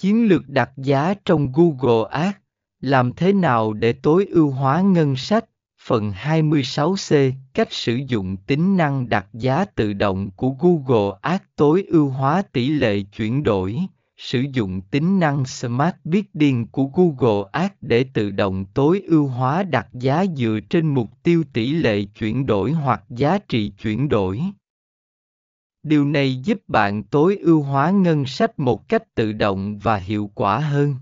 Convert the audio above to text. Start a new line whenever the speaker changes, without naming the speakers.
Chiến lược đặt giá trong Google Ads, làm thế nào để tối ưu hóa ngân sách? Phần 26C Cách sử dụng tính năng đặt giá tự động của Google Ads tối ưu hóa tỷ lệ chuyển đổi. Sử dụng tính năng Smart Bidding của Google Ads để tự động tối ưu hóa đặt giá dựa trên mục tiêu tỷ lệ chuyển đổi hoặc giá trị chuyển đổi. Điều này giúp bạn tối ưu hóa ngân sách một cách tự động và hiệu quả hơn.